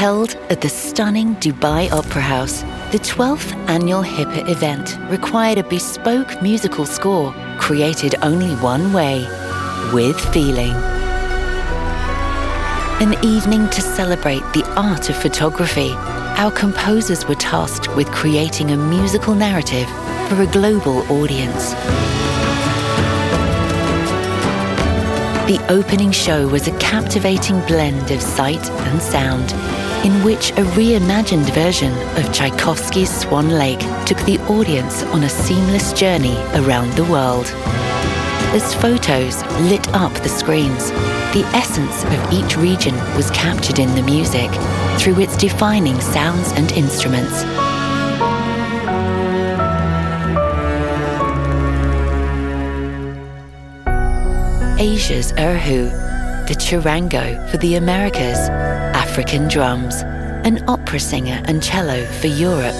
Held at the stunning Dubai Opera House, the 12th annual HIPA event required a bespoke musical score created only one way with feeling. An evening to celebrate the art of photography, our composers were tasked with creating a musical narrative for a global audience. The opening show was a captivating blend of sight and sound, in which a reimagined version of Tchaikovsky's Swan Lake took the audience on a seamless journey around the world. As photos lit up the screens, the essence of each region was captured in the music through its defining sounds and instruments. Asia's erhu, the charango for the Americas, African drums, an opera singer and cello for Europe,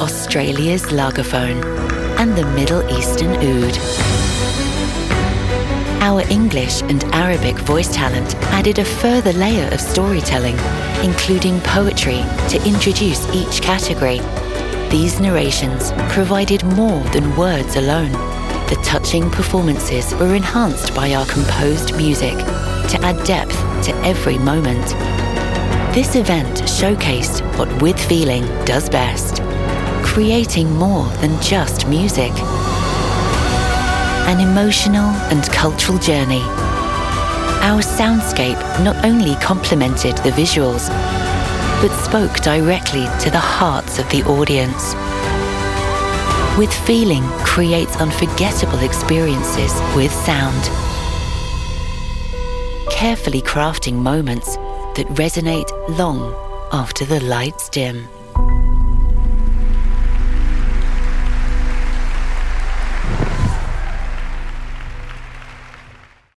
Australia's lagerphone, and the Middle Eastern oud. Our English and Arabic voice talent added a further layer of storytelling, including poetry, to introduce each category. These narrations provided more than words alone. The touching performances were enhanced by our composed music to add depth to every moment. This event showcased what With Feeling does best creating more than just music an emotional and cultural journey. Our soundscape not only complemented the visuals, but spoke directly to the hearts of the audience. With feeling creates unforgettable experiences with sound, carefully crafting moments that resonate long after the lights dim.